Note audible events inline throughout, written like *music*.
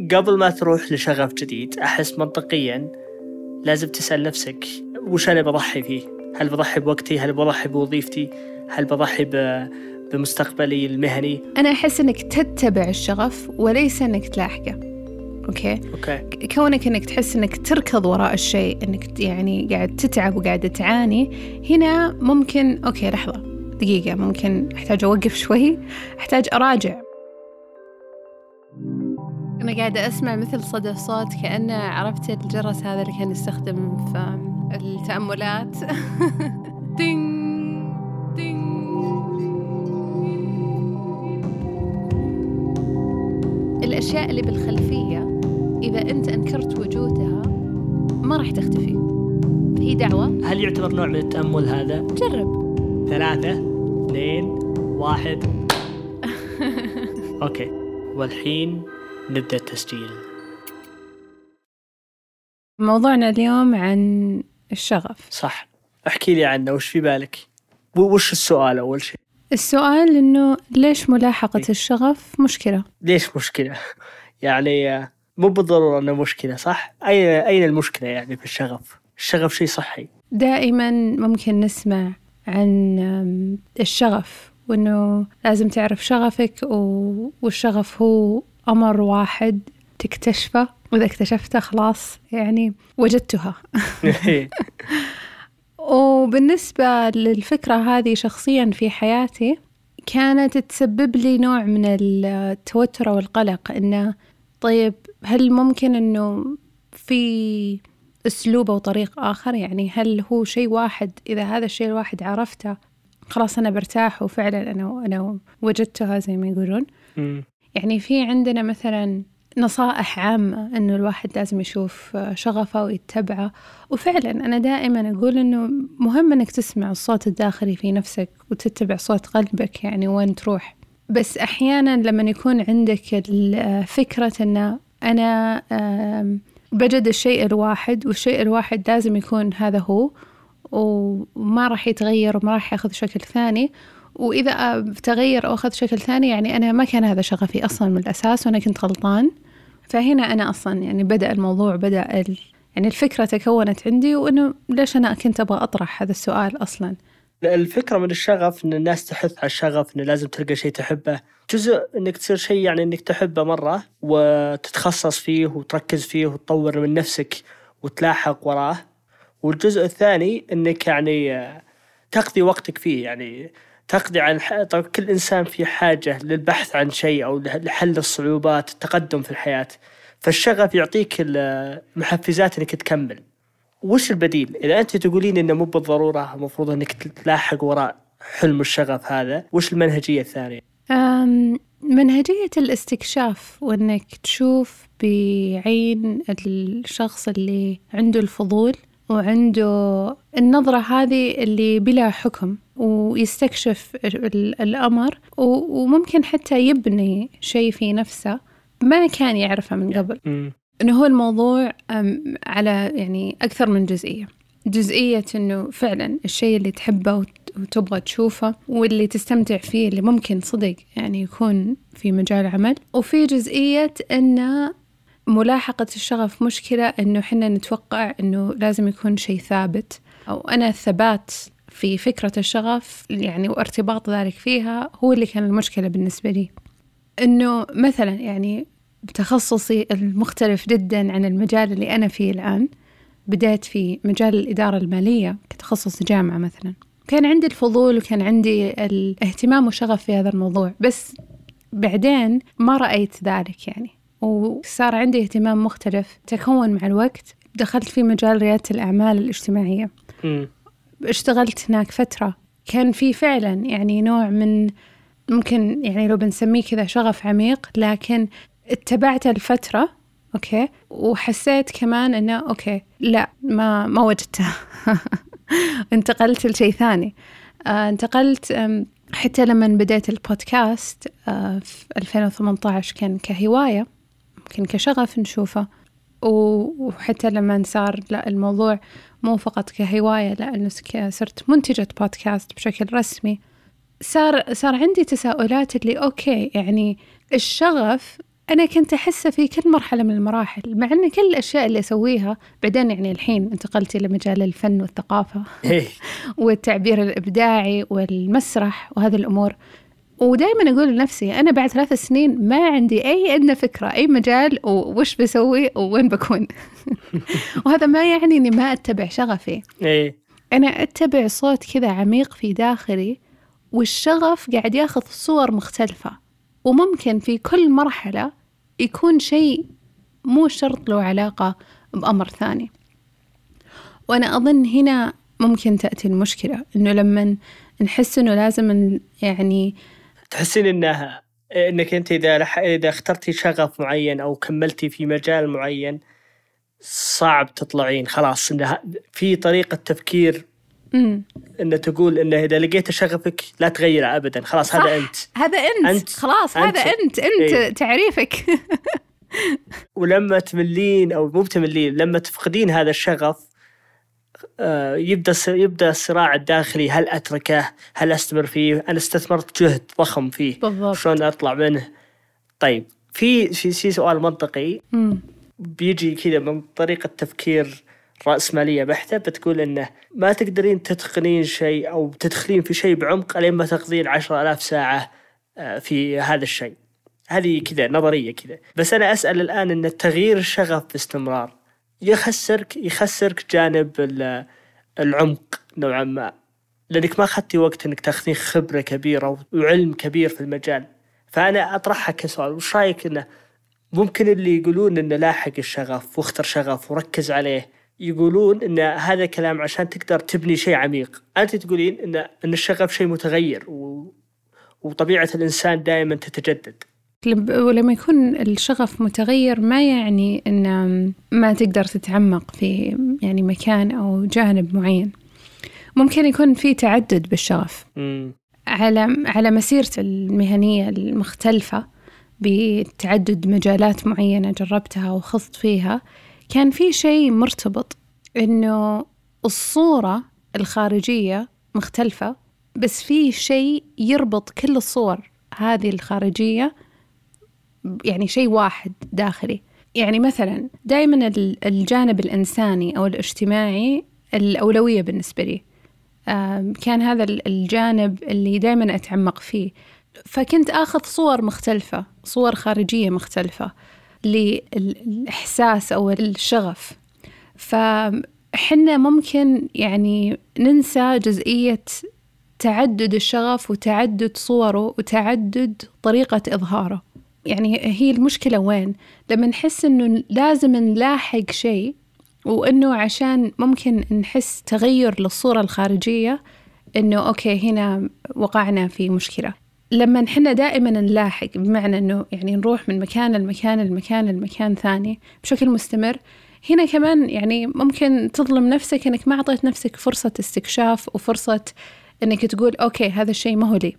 قبل ما تروح لشغف جديد أحس منطقيا لازم تسأل نفسك وش أنا بضحي فيه؟ هل بضحي بوقتي؟ هل بضحي بوظيفتي؟ هل بضحي بمستقبلي المهني؟ أنا أحس أنك تتبع الشغف وليس أنك تلاحقه. okay؟ okay. كونك أنك تحس أنك تركض وراء الشيء أنك يعني قاعد تتعب وقاعد تعاني هنا ممكن okay لحظة دقيقة ممكن أحتاج أوقف *laughs* شوي أحتاج أراجع. أنا قاعدة أسمع مثل صدى صوت كأنه عرفت الجرس هذا اللي كان يستخدم في التأملات. *laughs* دينج دينج الأشياء اللي بالخلفية إذا أنت أنكرت وجودها ما راح تختفي. هي دعوة. هل يعتبر نوع من التأمل هذا؟ جرب. ثلاثة اثنين واحد. *laughs* أوكي. والحين نبدأ التسجيل. موضوعنا اليوم عن الشغف. صح. احكي لي عنه وش في بالك؟ وش السؤال أول شيء؟ السؤال إنه ليش ملاحقة الشغف مشكلة؟ ليش مشكلة؟ *laughs* يعني مو بالضرورة أنه مشكلة صح؟ أين أين المشكلة يعني في الشغف؟ الشغف شيء صحي. دائما ممكن نسمع عن الشغف وإنه لازم تعرف شغفك والشغف هو أمر واحد تكتشفه وإذا اكتشفته خلاص يعني وجدتها. *laughs* وبالنسبة للفكرة هذه شخصيا في حياتي كانت تسبب لي نوع من التوتر والقلق إنه طيب هل ممكن إنه في أسلوب أو طريق آخر؟ يعني هل هو شيء واحد؟ إذا هذا الشيء الواحد عرفته خلاص أنا برتاح وفعلا أنا أنا وجدتها زي ما يقولون. يعني في عندنا مثلا نصائح عامة إنه الواحد لازم يشوف شغفه ويتبعه. وفعلا أنا دائما أقول إنه مهم إنك تسمع الصوت الداخلي في نفسك وتتبع صوت قلبك يعني وين تروح. بس أحيانا لما يكون عندك فكرة إنه أنا بجد الشيء الواحد والشيء الواحد لازم يكون هذا هو وما راح يتغير وما راح ياخذ شكل ثاني وإذا تغير أو أخذ شكل ثاني يعني أنا ما كان هذا شغفي أصلا من الأساس وأنا كنت غلطان. فهنا أنا أصلا يعني بدأ الموضوع بدأ ال... يعني الفكرة تكونت عندي وإنه ليش أنا كنت أبغى أطرح هذا السؤال أصلا. الفكرة من الشغف إن الناس تحث على الشغف إنه لازم تلقى شيء تحبه. جزء إنك تصير شيء يعني إنك تحبه مرة وتتخصص فيه وتركز فيه وتطور من نفسك وتلاحق وراه. والجزء الثاني إنك يعني تقضي وقتك فيه. يعني تقضي عن طيب كل إنسان في حاجة للبحث عن شيء أو لحل الصعوبات التقدم في الحياة فالشغف يعطيك المحفزات إنك تكمل وش البديل؟ إذا أنت تقولين إنه مو بالضرورة المفروض إنك تلاحق وراء حلم الشغف هذا وش المنهجية الثانية؟ منهجية الاستكشاف وإنك تشوف بعين الشخص اللي عنده الفضول وعنده النظرة هذه اللي بلا حكم ويستكشف الأمر وممكن حتى يبني شيء في نفسه ما كان يعرفه من قبل. إنه هو الموضوع على يعني أكثر من جزئية. جزئية إنه فعلا الشيء اللي تحبه وتبغى تشوفه واللي تستمتع فيه اللي ممكن صدق يعني يكون في مجال عمل. وفي جزئية إنه ملاحقة الشغف مشكلة إنه حنا نتوقع إنه لازم يكون شيء ثابت. أو أنا الثبات في فكرة الشغف يعني وارتباط ذلك فيها هو اللي كان المشكلة بالنسبة لي. إنه مثلا يعني بتخصصي المختلف جدا عن المجال اللي أنا فيه الآن بدأت في مجال الإدارة المالية كتخصص جامعة مثلا. كان عندي الفضول وكان عندي الاهتمام وشغف في هذا الموضوع بس بعدين ما رأيت ذلك يعني. وصار عندي اهتمام مختلف. تكون مع الوقت دخلت في مجال ريادة الأعمال الاجتماعية. م. اشتغلت هناك فترة. كان في فعلا يعني نوع من ممكن يعني لو بنسميه كذا شغف عميق لكن اتبعت الفترة okay؟ وحسيت كمان إنه okay لا ما ما وجدته. *laughs* انتقلت لشيء ثاني. آه انتقلت حتى لما بديت البودكاست آه في 2018 كان كهواية. ممكن كشغف نشوفه. وحتى لما صار لا الموضوع مو فقط كهواية لأنه صرت منتجة بودكاست بشكل رسمي. صار صار عندي تساؤلات اللي أوكي يعني الشغف أنا كنت أحسه في كل مرحلة من المراحل مع أن كل الأشياء اللي أسويها بعدين يعني الحين انتقلت إلى مجال الفن والثقافة إيه. *laughs* والتعبير الإبداعي والمسرح وهذه الأمور. ودائما أقول لنفسي أنا بعد ثلاث سنين ما عندي أي أدنى فكرة أي مجال وش بسوي ووين بكون. *laughs* وهذا ما يعني إني ما أتبع شغفي. إيه. أنا أتبع صوت كذا عميق في داخلي والشغف قاعد ياخذ صور مختلفة. وممكن في كل مرحلة يكون شيء مو شرط له علاقة بأمر ثاني. وأنا أظن هنا ممكن تأتي المشكلة إنه لما نحس إنه لازم يعني تحسين إنها إنك أنت إذا لح... إذا اخترتي شغف معين أو كملتي في مجال معين صعب تطلعين خلاص إنها في طريقة تفكير أمم إن تقول انه إذا لقيت شغفك لا تغيره ابدا خلاص صح. هذا أنت هذا أنت, أنت. خلاص أنت. هذا أنت أنت إيه. تعريفك *laughs* ولما تملين أو مو بتملين لما تفقدين هذا الشغف يبدأ الس- يبدأ الصراع الداخلي. هل أتركه؟ هل أستمر فيه؟ أنا استثمرت جهد ضخم فيه. بالضبط. شلون أطلع منه؟ طيب في في سؤال منطقي. بيجي كذا من طريقة تفكير رأسمالية بحتة بتقول إنه ما تقدرين تتقنين شيء أو تدخلين في شيء بعمق لين ما تقضين عشرة آلاف ساعة آه، في هذا الشيء. هذه كذا نظرية كذا. بس أنا أسأل الآن إن تغيير الشغف باستمرار يخسرك يخسرك جانب ال- العمق نوعا ما. لأنك ما أخذتي وقت إنك تاخذين خبرة كبيرة وعلم كبير في المجال. فأنا أطرحها كسؤال وش رأيك إنه ممكن اللي يقولون إنه لاحق الشغف واختر شغف وركز عليه يقولون إن هذا كلام عشان تقدر تبني شيء عميق. أنت تقولين ان إن الشغف شيء متغير و... وطبيعة الإنسان دائما تتجدد. ولما يكون الشغف متغير ما يعني إن ما تقدر تتعمق في يعني مكان أو جانب معين. ممكن يكون في تعدد بالشغف. على على مسيرتي المهنية المختلفة بتعدد مجالات معينة جربتها وخضت فيها كان في شيء مرتبط إنه الصورة الخارجية مختلفة بس في شيء يربط كل الصور هذه الخارجية يعني شيء واحد داخلي. يعني مثلا دائما الجانب الإنساني أو الاجتماعي الأولوية بالنسبة لي. كان هذا ال- الجانب اللي دائما أتعمق فيه. فكنت آخذ صور مختلفة صور خارجية مختلفة للإحساس أو الشغف. فحنا ممكن يعني ننسى جزئية تعدد الشغف وتعدد صوره وتعدد طريقة إظهاره. يعني هي المشكلة وين؟ لما نحس إنه لازم نلاحق شيء وإنه عشان ممكن نحس تغير للصورة الخارجية إنه okay هنا وقعنا في مشكلة لما نحن دائما نلاحق بمعنى إنه يعني نروح من مكان لمكان لمكان لمكان ثاني بشكل مستمر هنا كمان يعني ممكن تظلم نفسك إنك ما أعطيت نفسك فرصة استكشاف وفرصة إنك تقول okay هذا الشيء ما هو لي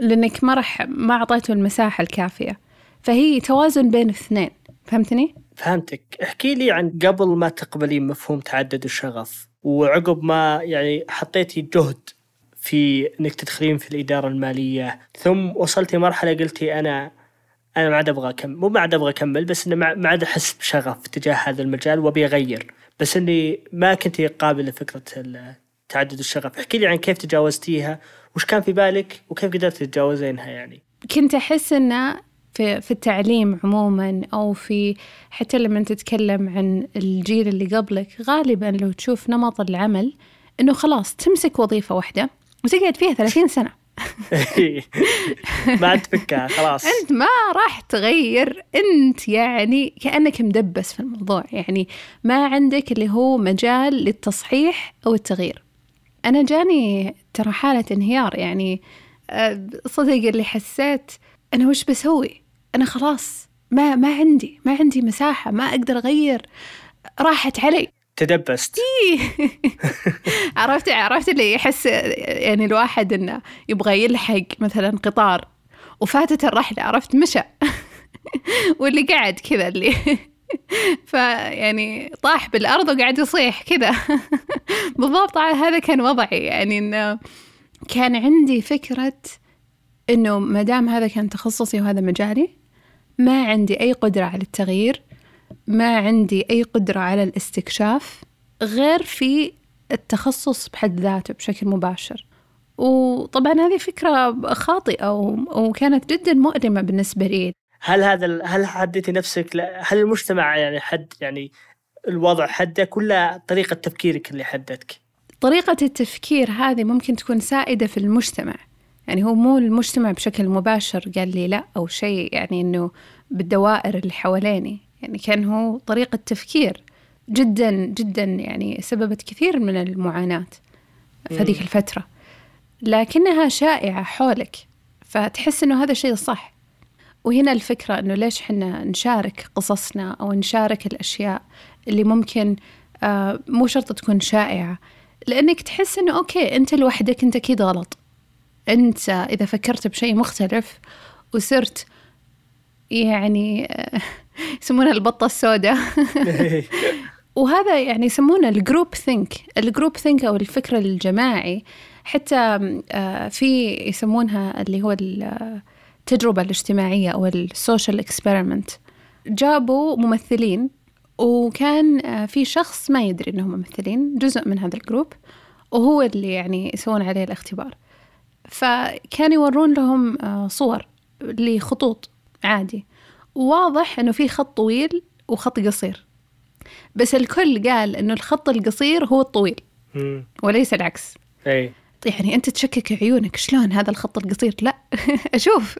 لأنك ما راح ما أعطيته المساحة الكافية فهي توازن بين الاثنين فهمتني؟ فهمتك. احكي لي عن قبل ما تقبلين مفهوم تعدد الشغف وعقب ما يعني حطيتي جهد في إنك تدخلين في الإدارة المالية ثم وصلتي مرحلة قلتي أنا أنا ما عاد أبغى أكمل مو ما عاد أبغى أكمل بس إنه ما عاد أحس بشغف تجاه هذا المجال وأبي أغير. بس إني ما كنت قابل لفكرة تعدد الشغف. احكي لي عن كيف تجاوزتيها وش كان في بالك وكيف قدرت تتجاوزينها يعني؟ كنت أحس إنه في, في التعليم عموما أو في حتى لما تتكلم عن الجيل اللي قبلك غالبا لو تشوف نمط العمل إنه خلاص تمسك وظيفة واحدة وتقعد فيها 30 سنة. *laughs* ما عاد تفكها خلاص. أنت ما راح تغير. أنت يعني كأنك مدبس في الموضوع. يعني ما عندك اللي هو مجال للتصحيح أو التغيير. أنا جاني ترى حالة انهيار يعني آه، صدق اللي حسيت أنا وش بسوي؟ أنا خلاص ما ما عندي ما عندي مساحة ما أقدر أغير. راحت علي. تدبست. *laughs* عرفت عرفت اللي يحس يعني الواحد إنه يبغى يلحق مثلا قطار وفاتت الرحلة عرفت؟ مشى. *laughs* واللي قاعد كذا اللي *laughs* فيعني طاح بالأرض وقاعد يصيح كذا. بالضبط هذا كان وضعي يعني إنه كان عندي فكرة إنه ما دام هذا كان تخصصي وهذا مجالي ما عندي أي قدرة على التغيير ما عندي أي قدرة على الاستكشاف غير في التخصص بحد ذاته بشكل مباشر. وطبعا هذه فكرة خاطئة وكانت جدا مؤلمة بالنسبة لي. هل هذا هل حددتي نفسك هل المجتمع يعني حد يعني الوضع حدك ولا طريقة تفكيرك اللي حددك؟ طريقة التفكير هذه ممكن تكون سائدة في المجتمع. يعني هو مو المجتمع بشكل مباشر قال لي لا أو شيء يعني إنه بالدوائر اللي حواليني. يعني كان هو طريقة تفكير جدا جدا يعني سببت كثير من المعاناة في هذيك الفترة. لكنها شائعة حولك فتحس إنه هذا الشيء صح. وهنا الفكرة إنه ليش حنا نشارك قصصنا أو نشارك الأشياء اللي ممكن آه مو شرط تكون شائعة. لأنك تحس إنه okay أنت لوحدك أنت كذا غلط. أنت إذا فكرت بشيء مختلف وصرت يعني *laughs* يسمونها البطة السوداء. *laughs* وهذا يعني يسمونه ال groupthink. ال groupthink أو الفكر الجماعي. حتى آه، في يسمونها اللي هو التجربة الاجتماعية أو ال social experiment جابوا ممثلين وكان آه، في شخص ما يدري إنهم ممثلين جزء من هذا ال group وهو اللي يعني يسوون عليه الاختبار. فكانوا يورون لهم آه، صور لخطوط عادي. وواضح إنه في خط طويل وخط قصير. بس الكل قال إنه الخط القصير هو الطويل وليس العكس. أي. يعني أنت تشكك عيونك شلون هذا الخط القصير؟ لا *laughs* أشوف.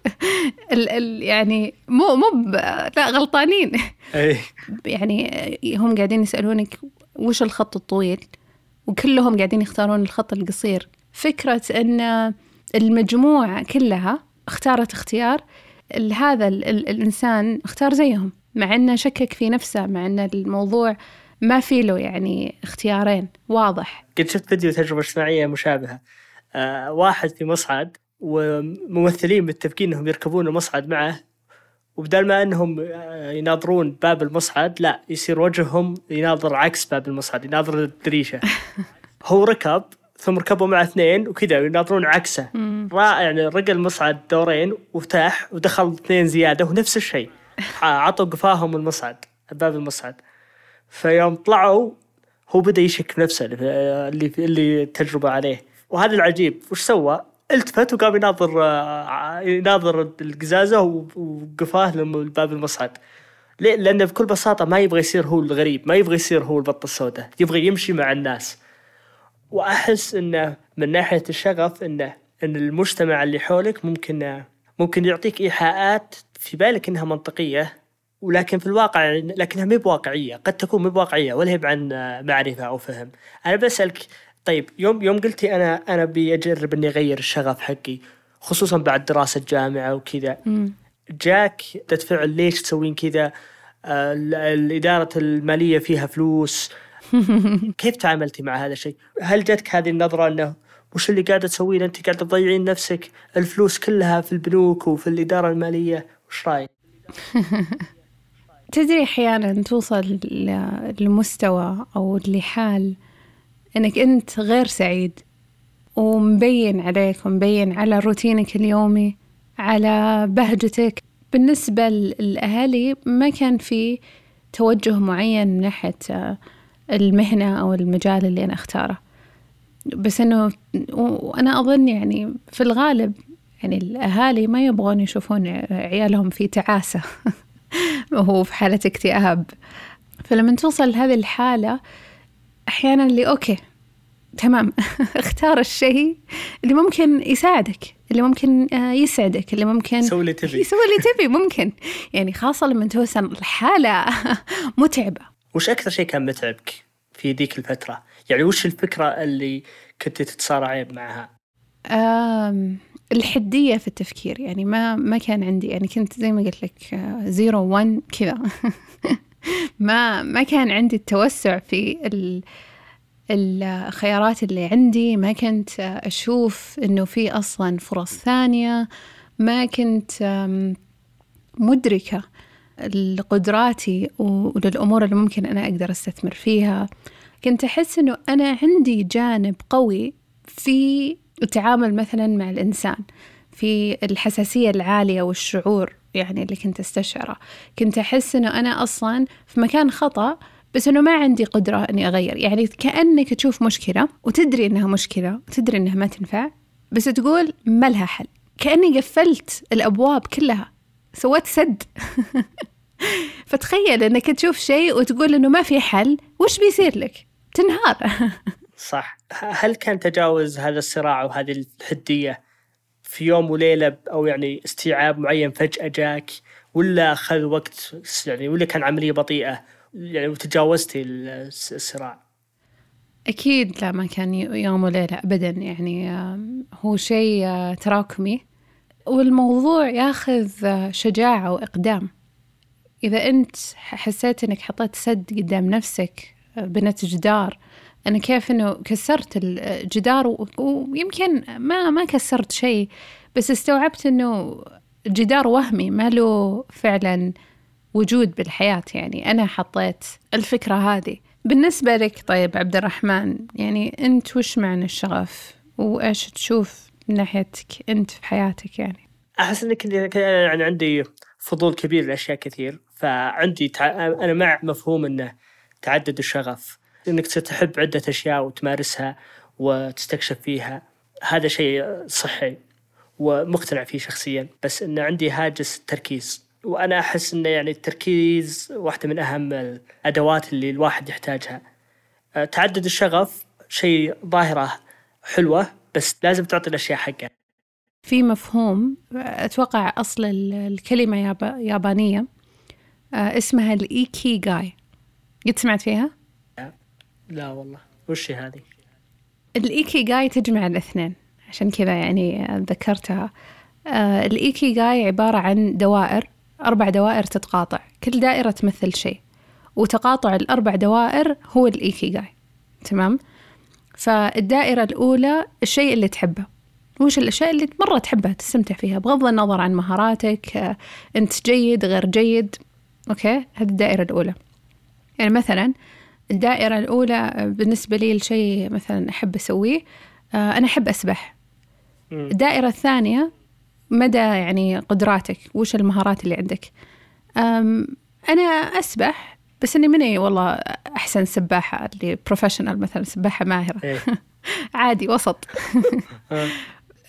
ال ال يعني مو مو لا غلطانين. أي. يعني هم قاعدين يسألونك وش الخط الطويل؟ وكلهم قاعدين يختارون الخط القصير. فكرة إن المجموعة كلها اختارت اختيار هذا الإنسان اختار زيهم مع إنه شكك في نفسه مع ان الموضوع ما في له يعني اختيارين واضح. قد شفت فيديو تجربة اجتماعية مشابهة. آه واحد في مصعد وممثلين متفقين إنهم يركبون المصعد معه وبدل ما إنهم آه، يناظرون باب المصعد لا يصير وجههم يناظر عكس باب المصعد يناظر الدريشة. *laughs* هو ركب ثم ركبوا مع اثنين وكذا يناظرون عكسه رائع يعني رقى المصعد دورين وفتح ودخل اثنين زيادة ونفس الشيء *laughs* عطوا قفاهم المصعد باب المصعد فيوم طلعوا هو بدأ يشك نفسه اللي اللي تجربة عليه وهذا العجيب وش سوى؟ التفت وقام يناظر يناظر القزازة وقفاه لباب المصعد ليه؟ لأنه بكل بساطة ما يبغى يصير هو الغريب، ما يبغى يصير هو البطة السوداء، يبغى يمشي مع الناس. وأحس إنه من ناحية الشغف إنه إن المجتمع اللي حولك ممكن ممكن يعطيك إيحاءات في بالك إنها منطقية ولكن في الواقع لكنها ما بواقعية قد تكون ما بواقعية ولا هي عن معرفة أو فهم. أنا بسالك طيب يوم يوم قلتي أنا أنا بيجرب إني أغير الشغف حقي خصوصا بعد دراسة جامعة وكذا. جاك فعل ليش تسوين كذا؟ آه، الإدارة المالية فيها فلوس *laughs* كيف تعاملتي مع هذا الشيء؟ هل جاتك هذه النظرة أنه وش اللي قاعدة تسوين أنت قاعدة تضيعين نفسك الفلوس كلها في البنوك وفي الإدارة المالية وش رأيك؟ *laughs* تدري أحيانا توصل لمستوى أو لحال أنك أنت غير سعيد ومبين عليك ومبين على روتينك اليومي على بهجتك بالنسبة للأهالي ما كان في توجه معين من ناحية المهنة أو المجال اللي أنا أختاره. بس إنه وأنا أظن يعني في الغالب يعني الأهالي ما يبغون يشوفون عيالهم في تعاسة *laughs* وهو في حالة اكتئاب. فلما توصل لهذه الحالة أحيانا اللي okay تمام *laughs* اختار الشيء اللي ممكن يساعدك اللي ممكن آه، يسعدك اللي ممكن سوي اللي تبي. سوي اللي تبي ممكن. يعني خاصة لما توصل لحالة *laughs* متعبة. وش أكثر شيء كان متعبك في ذيك الفترة؟ يعني وش الفكرة اللي كنت تتصارعين معها؟ الحدية في التفكير يعني ما ما كان عندي يعني كنت زي ما قلت لك زيرو وان كذا *laughs* ما ما كان عندي التوسع في ال الخيارات اللي عندي ما كنت أشوف إنه في أصلا فرص ثانية ما كنت مدركة لقدراتي وللأمور اللي ممكن أنا أقدر أستثمر فيها. كنت أحس إنه أنا عندي جانب قوي في التعامل مثلا مع الإنسان في الحساسية العالية والشعور يعني اللي كنت أستشعره. كنت أحس أنه أنا أصلا في مكان خطأ بس أنه ما عندي قدرة أني أغير. يعني كأنك تشوف مشكلة وتدري أنها مشكلة وتدري أنها ما تنفع بس تقول ما لها حل. كأني قفلت الأبواب كلها. سويت سد *laughs* فتخيل إنك تشوف شيء وتقول إنه ما في حل وش بيصير لك؟ تنهار. *laughs* صح. هل كان تجاوز هذا الصراع وهذه الحدية في يوم وليلة أو يعني استيعاب معين فجأة جاك ولا أخذ وقت يعني ولا كان عملية بطيئة؟ يعني وتجاوزتي الصراع. أكيد لا ما كان يوم وليلة أبدا. يعني هو شيء تراكمي. والموضوع ياخذ شجاعة وإقدام. إذا أنت حسيت أنك حطيت سد قدام نفسك بنت جدار أنا كيف أنه كسرت الجدار ويمكن ما ما كسرت شيء بس استوعبت أنه جدار وهمي ما له فعلا وجود بالحياة. يعني أنا حطيت الفكرة هذه. بالنسبة لك طيب عبد الرحمن يعني أنت وش معنى الشغف؟ وإيش تشوف من ناحيتك أنت في حياتك يعني؟ أحس أنك يعني عندي فضول كبير لأشياء كثير فعندي تع... أنا مع مفهوم أنه تعدد الشغف إنك تحب عدة أشياء وتمارسها وتستكشف فيها هذا شيء صحي ومقتنع فيه شخصيا بس انه عندي هاجس التركيز وأنا أحس انه يعني التركيز واحدة من أهم الأدوات اللي الواحد يحتاجها. أه، تعدد الشغف شيء ظاهرة حلوة بس لازم تعطي الأشياء حقها. في مفهوم أتوقع أصل الكلمة يابانية أه، اسمها الايكي جاي قد سمعت فيها؟ لا والله. وش هذه؟ الإيكي جاي تجمع الاثنين. عشان كذا يعني ذكرتها. آه الإيكي جاي عبارة عن دوائر أربع دوائر تتقاطع. كل دائرة تمثل شيء. وتقاطع الأربع دوائر هو الإيكي جاي تمام؟ فالدائرة الأولى الشيء اللي تحبه. وش الأشياء اللي مرة تحبها تستمتع فيها؟ بغض النظر عن مهاراتك آه، أنت جيد غير جيد. أوكي؟ هذه الدائرة الأولى. يعني مثلا الدائرة الأولى بالنسبة لي الشيء مثلا أحب أسويه آه، أنا أحب أسبح. الدائرة الثانية مدى يعني قدراتك وش المهارات اللي عندك؟ أنا أسبح بس إني مني والله أحسن سباحة اللي professional مثلا سباحة ماهرة. إيه. *laughs* عادي وسط. *laughs* آه.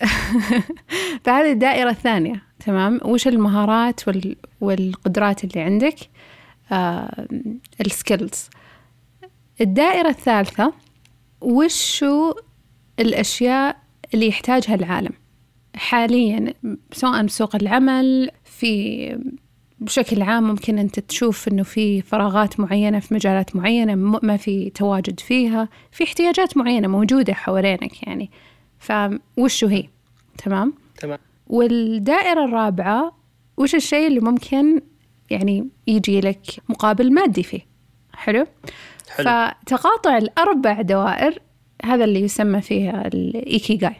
*laughs* فهذه الدائرة الثانية تمام؟ وش المهارات والقدرات اللي عندك؟ ال skills الدائرة الثالثة وشو الأشياء اللي يحتاجها العالم؟ حاليا سواء سوق العمل في بشكل عام ممكن أنت تشوف أنه في فراغات معينة في مجالات معينة ما في تواجد فيها في احتياجات معينة موجودة حوالينك يعني فوشو هي تمام؟ تمام والدائرة الرابعة وش الشيء اللي ممكن يعني يجي لك مقابل مادي فيه حلو؟ حلو. فتقاطع الأربع دوائر هذا اللي يسمى فيها الإيكيغاي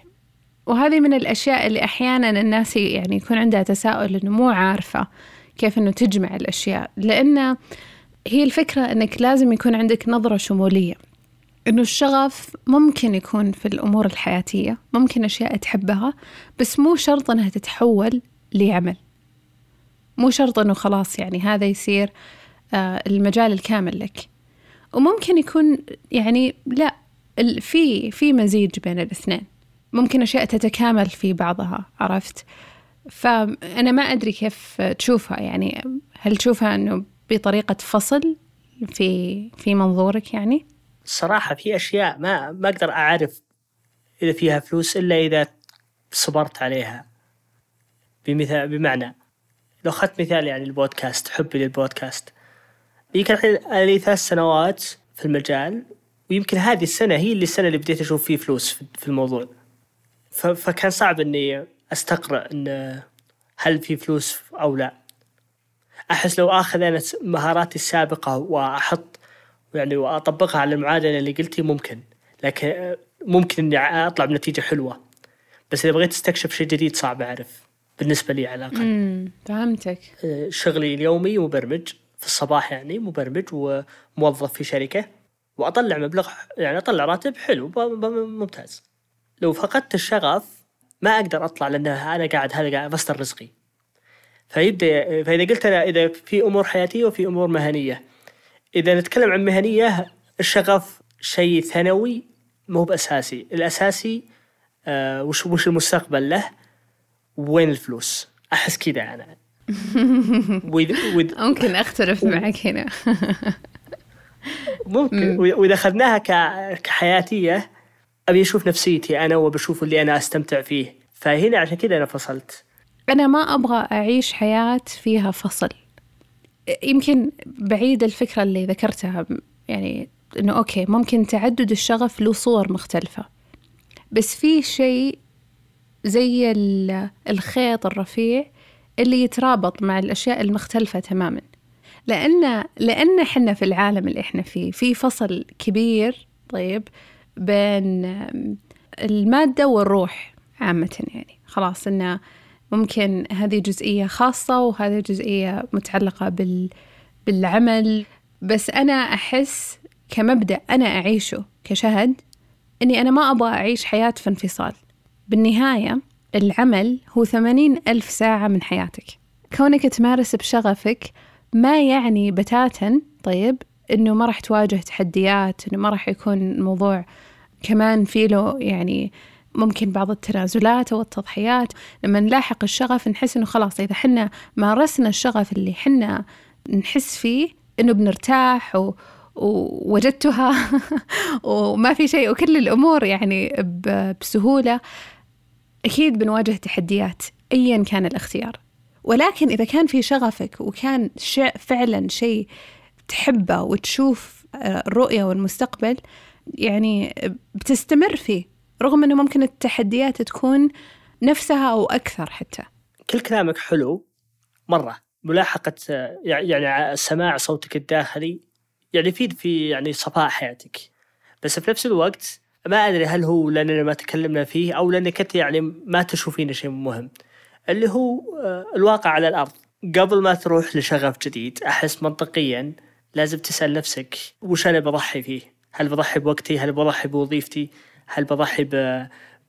وهذه من الأشياء اللي أحيانا الناس يعني يكون عندها تساؤل إنه مو عارفة كيف إنه تجمع الأشياء. لأن هي الفكرة إنك لازم يكون عندك نظرة شمولية. إنه الشغف ممكن يكون في الأمور الحياتية ممكن أشياء تحبها بس مو شرط إنها تتحول لعمل. مو شرط إنه خلاص يعني هذا يصير آه، المجال الكامل لك. وممكن يكون يعني لا في في مزيج بين الاثنين. ممكن أشياء تتكامل في بعضها عرفت؟ فأنا ما أدري كيف تشوفها. يعني هل تشوفها أنه بطريقة فصل في في منظورك يعني؟ الصراحة في أشياء ما ما أقدر أعرف إذا فيها فلوس إلا إذا صبرت عليها. بمثال بمعنى لو أخذت مثال يعني البودكاست حبي للبودكاست. يمكن الحين لي ثلاث سنوات في المجال ويمكن هذه السنة هي اللي السنة اللي بديت أشوف فيه فلوس في الموضوع. فكان صعب إني أستقرأ إن هل في فلوس أو لا. أحس لو آخذ أنا مهاراتي السابقة وأحط يعني وأطبقها على المعادلة اللي قلتي ممكن لكن ممكن إني أطلع بنتيجة حلوة. بس إذا بغيت أستكشف شيء جديد صعب أعرف بالنسبة لي على الأقل. فهمتك. شغلي اليومي مبرمج في الصباح يعني مبرمج وموظف في شركة وأطلع مبلغ يعني أطلع راتب حلو ممتاز. لو فقدت الشغف ما أقدر أطلع لأن أنا قاعد هذا قاعد مصدر رزقي. فيبدا فإذا قلت أنا إذا في أمور حياتية وفي أمور مهنية. إذا نتكلم عن مهنية الشغف شيء ثانوي مو بأساسي. الأساسي آه وش وش المستقبل له؟ وين الفلوس؟ أحس كذا أنا. *laughs* وإذ وإذ ممكن أختلف معك هنا. ممكن. واذا أخذناها كحياتية أبي أشوف نفسيتي أنا وبشوف اللي أنا أستمتع فيه. فهنا عشان كذا أنا فصلت. أنا ما أبغى أعيش حياة فيها فصل. يمكن بعيد الفكرة اللي ذكرتها يعني إنه أوكي ممكن تعدد الشغف له صور مختلفة. بس في شيء زي الخيط الرفيع اللي يترابط مع الأشياء المختلفة تماما. لأن لأن إحنا في العالم اللي إحنا فيه في فصل كبير طيب بين المادة والروح عامة يعني. خلاص إنه ممكن هذه جزئية خاصة وهذه جزئية متعلقة بال بالعمل. بس أنا أحس كمبدأ أنا أعيشه كشهد إني أنا ما أبغى أعيش حياة في انفصال. بالنهاية العمل هو ثمانين ألف ساعة من حياتك. كونك تمارس بشغفك ما يعني بتاتا طيب إنه ما راح تواجه تحديات إنه ما راح يكون الموضوع كمان في له يعني ممكن بعض التنازلات أو التضحيات. لما نلاحق الشغف نحس إنه خلاص إذا حنا مارسنا الشغف اللي حنا نحس فيه إنه بنرتاح و... ووجدتها *laughs* وما في شيء. وكل الأمور يعني بسهولة أكيد بنواجه تحديات ايا كان الاختيار. ولكن إذا كان في شغفك وكان شيء فعلا شيء تحبه وتشوف آه، الرؤية والمستقبل يعني بتستمر فيه رغم أنه ممكن التحديات تكون نفسها أو أكثر حتى. كل كلامك حلو مرة. ملاحقة يعني سماع صوتك الداخلي يعني يفيد في يعني صفاء حياتك. بس في نفس الوقت ما أدري هل هو لأننا ما تكلمنا فيه أو لأنك أنت يعني ما تشوفين شيء مهم. اللي هو آه، الواقع على الأرض. قبل ما تروح لشغف جديد أحس منطقيا لازم تسأل نفسك وش أنا بضحي فيه؟ هل بضحي بوقتي؟ هل بضحي بوظيفتي؟ هل بضحي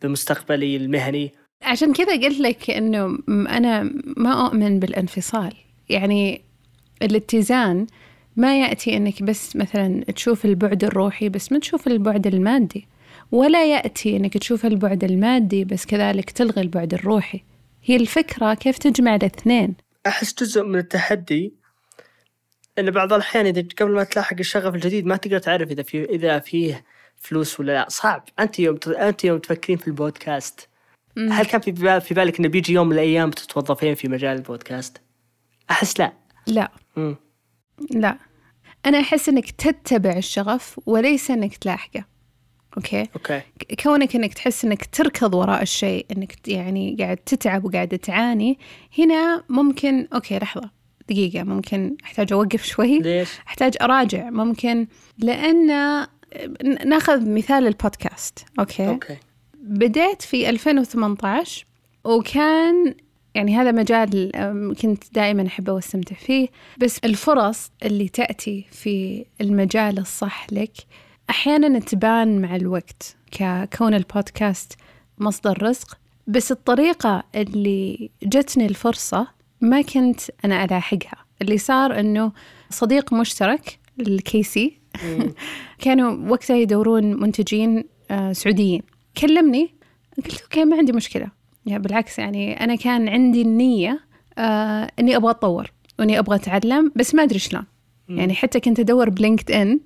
بمستقبلي المهني؟ عشان كذا قلت لك إنه أنا ما أؤمن بالانفصال. يعني الاتزان ما يأتي إنك بس مثلا تشوف البعد الروحي بس ما تشوف البعد المادي ولا يأتي إنك تشوف البعد المادي بس كذلك تلغي البعد الروحي. هي الفكرة كيف تجمع الإثنين. أحس جزء من التحدي إن بعض الأحيان إذا قبل ما تلاحق الشغف الجديد ما تقدر تعرف إذا في إذا فيه فلوس ولا لا. صعب. أنت يوم أنت يوم تفكرين في البودكاست. مم. هل كان في في بالك إنه بيجي يوم من الأيام تتوظفين في مجال البودكاست؟ أحس لا. لا. مم. لا. أنا أحس إنك تتبع الشغف وليس إنك تلاحقه. okay؟ okay. كونك إنك تحس إنك تركض وراء الشيء إنك يعني قاعد تتعب وقاعد تعاني هنا ممكن okay لحظة. دقيقة ممكن أحتاج أوقف شوي. ليش؟ أحتاج أراجع. ممكن لأن ناخذ مثال البودكاست. okay؟ okay. بديت في 2018 وكان يعني هذا مجال كنت دائما أحبه واستمتع فيه. بس الفرص اللي تأتي في المجال الصح لك أحيانا تبان مع الوقت ككون البودكاست مصدر رزق. بس الطريقة اللي جتني الفرصة ما كنت أنا ألاحقها. اللي صار أنه صديق مشترك الكيسي *laughs* كانوا وقتها يدورون منتجين آه، سعوديين. كلمني قلت okay ما عندي مشكلة. يعني بالعكس يعني أنا كان عندي النية آه إني أبغى أتطور وإني أبغى أتعلم بس ما أدري شلون. يعني حتى كنت أدور ب LinkedIn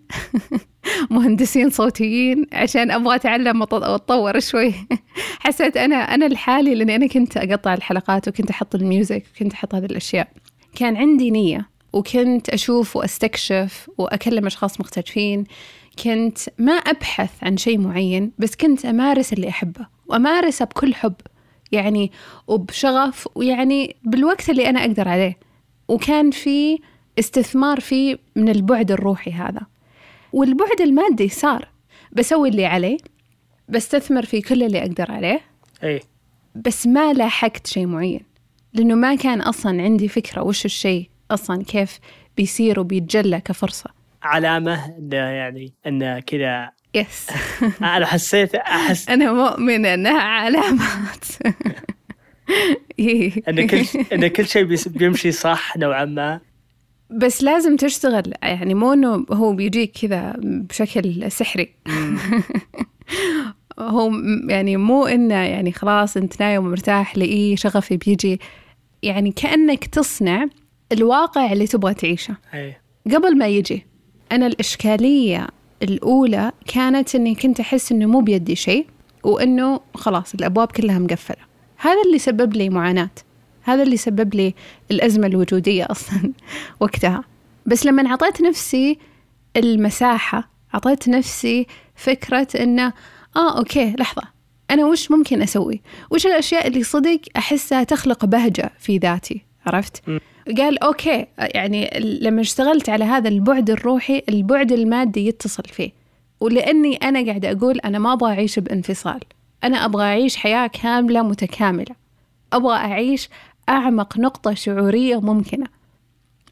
*laughs* مهندسين صوتيين عشان أبغى أتعلم وأتطور شوي. *laughs* حسيت أنا أنا لحالي لأني أنا كنت أقطع الحلقات وكنت أحط ال music وكنت أحط هذه الأشياء. كان عندي نية وكنت أشوف وأستكشف وأكلم أشخاص مختلفين. كنت ما أبحث عن شيء معين بس كنت أمارس اللي أحبه وأمارسه بكل حب. يعني وبشغف ويعني بالوقت اللي أنا أقدر عليه. وكان في استثمار فيه من البعد الروحي هذا. والبعد المادي صار. بسوي اللي علي بستثمر في كل اللي أقدر عليه أي بس ما لاحقت شيء معين. لأنه ما كان أصلا عندي فكرة وش الشيء أصلا كيف بيصير وبيتجلى كفرصة. علامة إنه يعني إنه كذا يس *laughs* أنا حسيت أحس *laughs* أنا مؤمنة إنها علامات. *laughs* إن كل إن كل شيء بيمشي صح نوعا ما. بس لازم تشتغل. يعني مو إنه هو بيجيك كذا بشكل سحري. *laughs* هو يعني مو إنه يعني خلاص أنت نايم ومرتاح لأي شغفي بيجي. يعني كأنك تصنع الواقع اللي تبغى تعيشه. أي. قبل ما يجي. أنا الإشكالية الأولى كانت إني كنت أحس إنه مو بيدي شيء وإنه خلاص الأبواب كلها مقفلة. هذا اللي سبب لي معاناة. هذا اللي سبب لي الأزمة الوجودية أصلا *laughs* وقتها. بس لما أعطيت نفسي المساحة أعطيت نفسي فكرة إنه آه okay لحظة أنا وش ممكن أسوي؟ وش الأشياء اللي صدق أحسها تخلق بهجة في ذاتي؟ عرفت؟ قال okay يعني لما اشتغلت على هذا البعد الروحي البعد المادي يتصل فيه. ولأني أنا قاعدة أقول أنا ما أبغى أعيش بانفصال. أنا أبغى أعيش حياة كاملة متكاملة. أبغى أعيش أعمق نقطة شعورية ممكنة.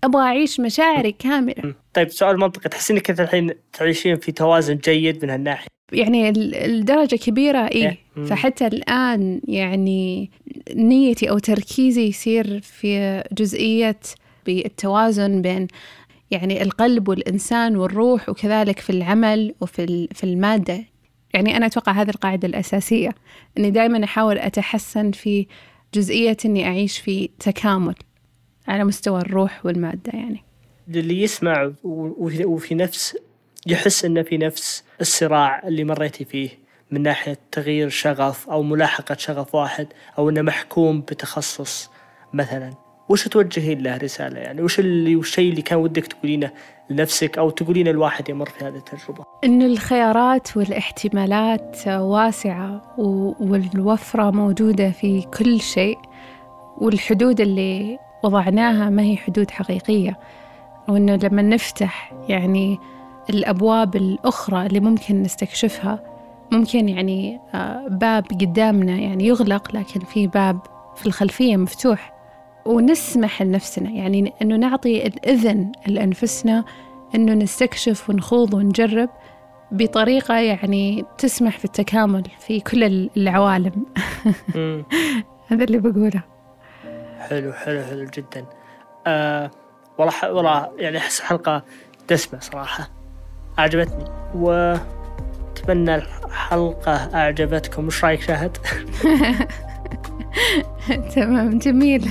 أبغى أعيش مشاعري كاملة. طيب سؤال منطقي. تحسين إنك الحين تعيشين في توازن جيد من هالناحية؟ يعني ال- الدرجة كبيرة إيه. فحتى الآن يعني نيتي أو تركيزي يصير في جزئية بالتوازن بين يعني القلب والإنسان والروح وكذلك في العمل وفي في المادة. يعني أنا أتوقع هذه القاعدة الأساسية. إني دائما أحاول أتحسن في جزئية إني أعيش في تكامل على مستوى الروح والمادة يعني. اللي يسمع وفي نفس يحس إنه في نفس الصراع اللي مريتي فيه من ناحية تغيير شغف أو ملاحقة شغف واحد أو إنه محكوم بتخصص مثلا. وش توجهين له رسالة يعني؟ وش اللي والشيء اللي كان ودك تقولينه لنفسك أو تقولينه لواحد يمر في هذه التجربة؟ إن الخيارات والاحتمالات واسعة و- والوفرة موجودة في كل شيء والحدود اللي وضعناها ما هي حدود حقيقية. وإنه لما نفتح يعني الأبواب الأخرى اللي ممكن نستكشفها ممكن يعني آه، باب قدامنا يعني يغلق لكن في باب في الخلفية مفتوح. ونسمح لنفسنا يعني إنه نعطي الإذن لأنفسنا إنه نستكشف ونخوض ونجرب بطريقة يعني تسمح في التكامل في كل العوالم. *laughs* هذا اللي بقوله. حلو حلو حلو جدا. آه والله والله يعني أحس حلقة دسمة صراحة. أعجبتني. وأتمنى الحلقة أعجبتكم. وش رأيك شاهد؟ *laughs* تمام جميل.